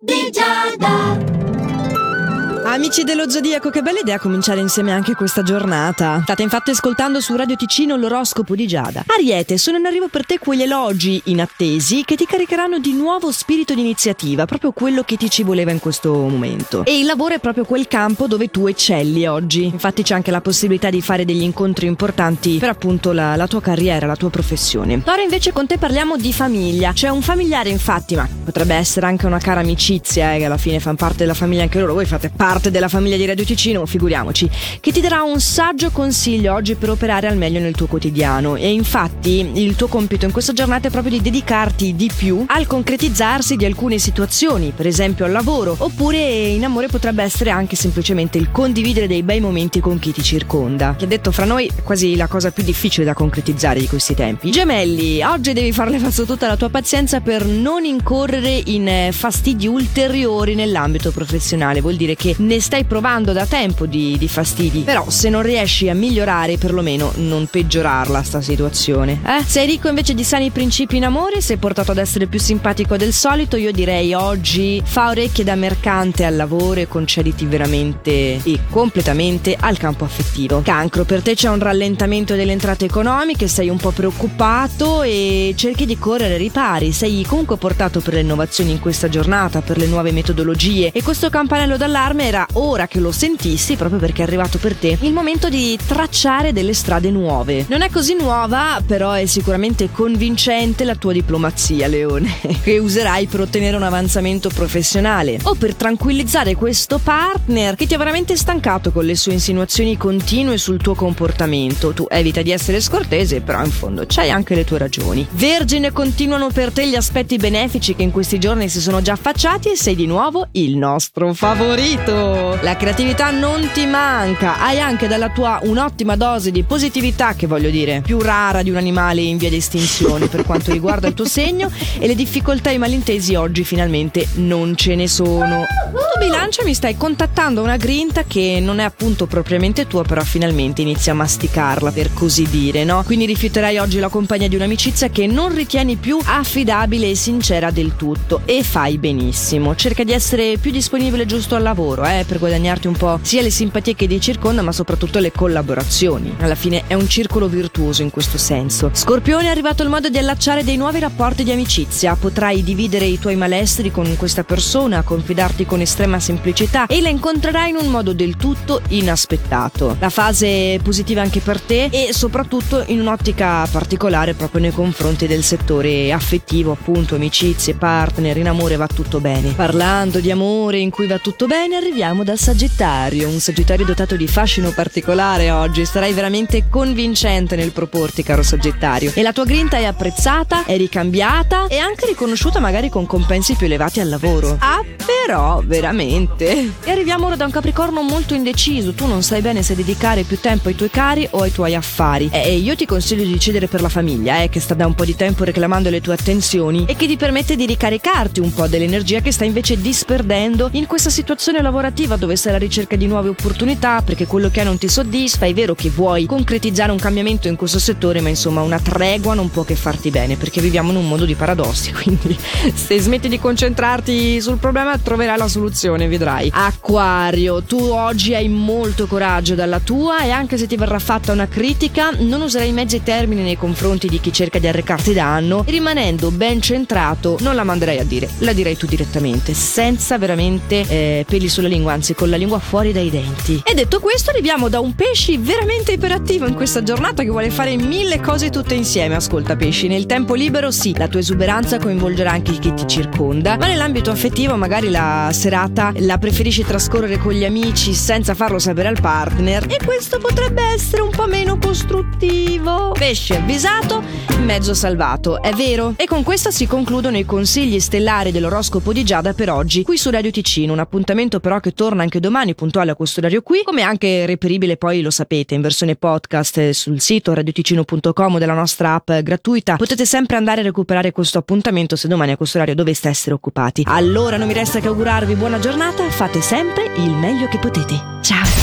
di Giada. Amici dello Zodiaco, che bella idea cominciare insieme anche questa giornata. State infatti ascoltando su Radio Ticino l'oroscopo di Giada. Ariete, sono in arrivo per te quegli elogi inattesi che ti caricheranno di nuovo spirito di iniziativa, proprio quello che ti ci voleva in questo momento. E il lavoro è proprio quel campo dove tu eccelli oggi. Infatti c'è anche la possibilità di fare degli incontri importanti per appunto la, la tua carriera, la tua professione. Ora invece con te parliamo di famiglia. C'è un familiare infatti, ma potrebbe essere anche una cara amicizia, eh, che alla fine fanno parte della famiglia anche loro. Voi fate parte parte della famiglia di Radio Ticino, figuriamoci, che ti darà un saggio consiglio oggi per operare al meglio nel tuo quotidiano. E infatti il tuo compito in questa giornata è proprio di dedicarti di più al concretizzarsi di alcune situazioni, per esempio al lavoro, oppure in amore potrebbe essere anche semplicemente il condividere dei bei momenti con chi ti circonda. Che detto fra noi è quasi la cosa più difficile da concretizzare di questi tempi. Gemelli, oggi devi far levato su tutta la tua pazienza per non incorrere in eh, fastidi ulteriori nell'ambito professionale. Vuol dire che ne stai provando da tempo di, di, fastidi. Però se non riesci a migliorare, perlomeno non peggiorarla sta situazione. Eh? Sei ricco invece di sani principi in amore, sei portato ad essere più simpatico del solito, io direi oggi fa orecchie da mercante al lavoro e concediti veramente e completamente al campo affettivo. Cancro, per te c'è un rallentamento delle entrate economiche, sei un po' preoccupato e cerchi di correre ai ripari, sei comunque portato per le innovazioni in questa giornata, per le nuove metodologie e questo campanello d'allarme era era ora che lo sentissi, proprio perché è arrivato per te, il momento di tracciare delle strade nuove. Non è così nuova, però è sicuramente convincente la tua diplomazia, Leone, che userai per ottenere un avanzamento professionale o per tranquillizzare questo partner che ti ha veramente stancato con le sue insinuazioni continue sul tuo comportamento. Tu evita di essere scortese, però in fondo c'hai anche le tue ragioni. Vergine continuano per te gli aspetti benefici che in questi giorni si sono già affacciati e sei di nuovo il nostro favorito. La creatività non ti manca, hai anche dalla tua un'ottima dose di positività, che voglio dire, più rara di un animale in via di estinzione per quanto riguarda il tuo segno e le difficoltà e i malintesi oggi finalmente non ce ne sono. Bilancia mi stai contattando una grinta che non è appunto propriamente tua, però finalmente inizia a masticarla per così dire, no? Quindi rifiuterai oggi la compagnia di un'amicizia che non ritieni più affidabile e sincera del tutto e fai benissimo. Cerca di essere più disponibile giusto al lavoro, eh, per guadagnarti un po' sia le simpatie che ti circonda, ma soprattutto le collaborazioni. Alla fine è un circolo virtuoso in questo senso. Scorpione è arrivato il modo di allacciare dei nuovi rapporti di amicizia. Potrai dividere i tuoi malestri con questa persona, confidarti con estrema semplicità e la incontrerai in un modo del tutto inaspettato. La fase è positiva anche per te e soprattutto in un'ottica particolare proprio nei confronti del settore affettivo, appunto, amicizie, partner, in amore va tutto bene. Parlando di amore in cui va tutto bene, arriviamo dal Sagittario, un Sagittario dotato di fascino particolare oggi. Sarai veramente convincente nel proporti, caro Sagittario. E la tua grinta è apprezzata, è ricambiata e anche riconosciuta magari con compensi più elevati al lavoro. Ah, però, veramente. E arriviamo ora da un Capricorno molto indeciso. Tu non sai bene se dedicare più tempo ai tuoi cari o ai tuoi affari. E io ti consiglio di decidere per la famiglia, eh, che sta da un po' di tempo reclamando le tue attenzioni e che ti permette di ricaricarti un po' dell'energia che sta invece disperdendo in questa situazione lavorativa dove sei alla ricerca di nuove opportunità perché quello che hai non ti soddisfa, è vero che vuoi concretizzare un cambiamento in questo settore, ma insomma una tregua non può che farti bene perché viviamo in un mondo di paradossi, quindi se smetti di concentrarti sul problema troverai la soluzione, vedrai. Acquario, tu oggi hai molto coraggio dalla tua e anche se ti verrà fatta una critica, non userai mezzi termini nei confronti di chi cerca di arrecarti danno, rimanendo ben centrato, non la manderai a dire, la direi tu direttamente, senza veramente eh, peli sulla lingua, anzi con la lingua fuori dai denti. E detto questo, arriviamo da un pesci veramente iperattivo in questa giornata che vuole fare mille cose tutte insieme. Ascolta pesci, nel tempo libero sì, la tua esuberanza coinvolgerà anche chi ti circonda, ma nell'ambito affettivo magari la serata la preferisci trascorrere con gli amici senza farlo sapere al partner. E questo potrebbe essere un po' meno costruttivo. Pesce avvisato, mezzo salvato, è vero? E con questo si concludono i consigli stellari dell'oroscopo di Giada per oggi, qui su Radio Ticino, un appuntamento però che torna anche domani puntuale a questo orario qui, come anche reperibile poi lo sapete in versione podcast sul sito radioticino.com della nostra app gratuita. Potete sempre andare a recuperare questo appuntamento se domani a questo orario doveste essere occupati. Allora non mi resta che augurarvi buona giornata, fate sempre il meglio che potete. Ciao!